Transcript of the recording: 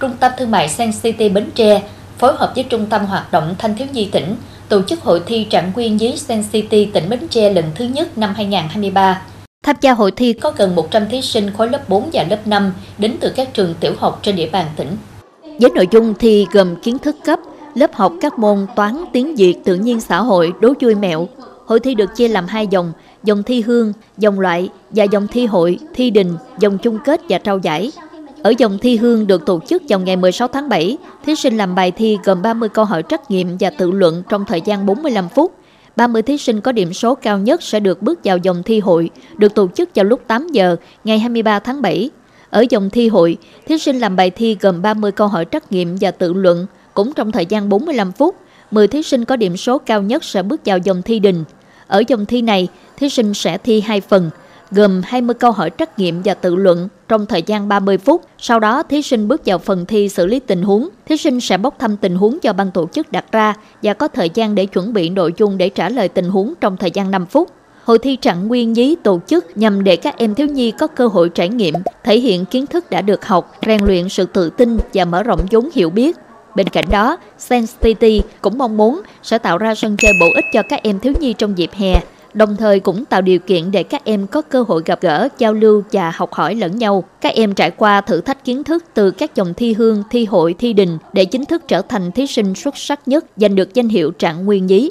Trung tâm Thương mại Sen City Bến Tre phối hợp với Trung tâm Hoạt động Thanh thiếu nhi tỉnh tổ chức hội thi trạng nguyên dưới Sen City tỉnh Bến Tre lần thứ nhất năm 2023. Tham gia hội thi có gần 100 thí sinh khối lớp 4 và lớp 5 đến từ các trường tiểu học trên địa bàn tỉnh. Với nội dung thi gồm kiến thức cấp, lớp học các môn toán, tiếng Việt, tự nhiên xã hội, đố vui mẹo. Hội thi được chia làm hai dòng, dòng thi hương, dòng loại và dòng thi hội, thi đình, dòng chung kết và trao giải. Ở dòng thi hương được tổ chức vào ngày 16 tháng 7, thí sinh làm bài thi gồm 30 câu hỏi trắc nghiệm và tự luận trong thời gian 45 phút. 30 thí sinh có điểm số cao nhất sẽ được bước vào dòng thi hội, được tổ chức vào lúc 8 giờ ngày 23 tháng 7. Ở dòng thi hội, thí sinh làm bài thi gồm 30 câu hỏi trắc nghiệm và tự luận, cũng trong thời gian 45 phút. 10 thí sinh có điểm số cao nhất sẽ bước vào dòng thi đình. Ở dòng thi này, thí sinh sẽ thi hai phần, gồm 20 câu hỏi trắc nghiệm và tự luận trong thời gian 30 phút. Sau đó, thí sinh bước vào phần thi xử lý tình huống. Thí sinh sẽ bốc thăm tình huống do ban tổ chức đặt ra và có thời gian để chuẩn bị nội dung để trả lời tình huống trong thời gian 5 phút. Hội thi trạng nguyên nhí tổ chức nhằm để các em thiếu nhi có cơ hội trải nghiệm, thể hiện kiến thức đã được học, rèn luyện sự tự tin và mở rộng vốn hiểu biết. Bên cạnh đó, Sense City cũng mong muốn sẽ tạo ra sân chơi bổ ích cho các em thiếu nhi trong dịp hè, đồng thời cũng tạo điều kiện để các em có cơ hội gặp gỡ, giao lưu và học hỏi lẫn nhau. Các em trải qua thử thách kiến thức từ các dòng thi hương, thi hội, thi đình để chính thức trở thành thí sinh xuất sắc nhất, giành được danh hiệu trạng nguyên nhí.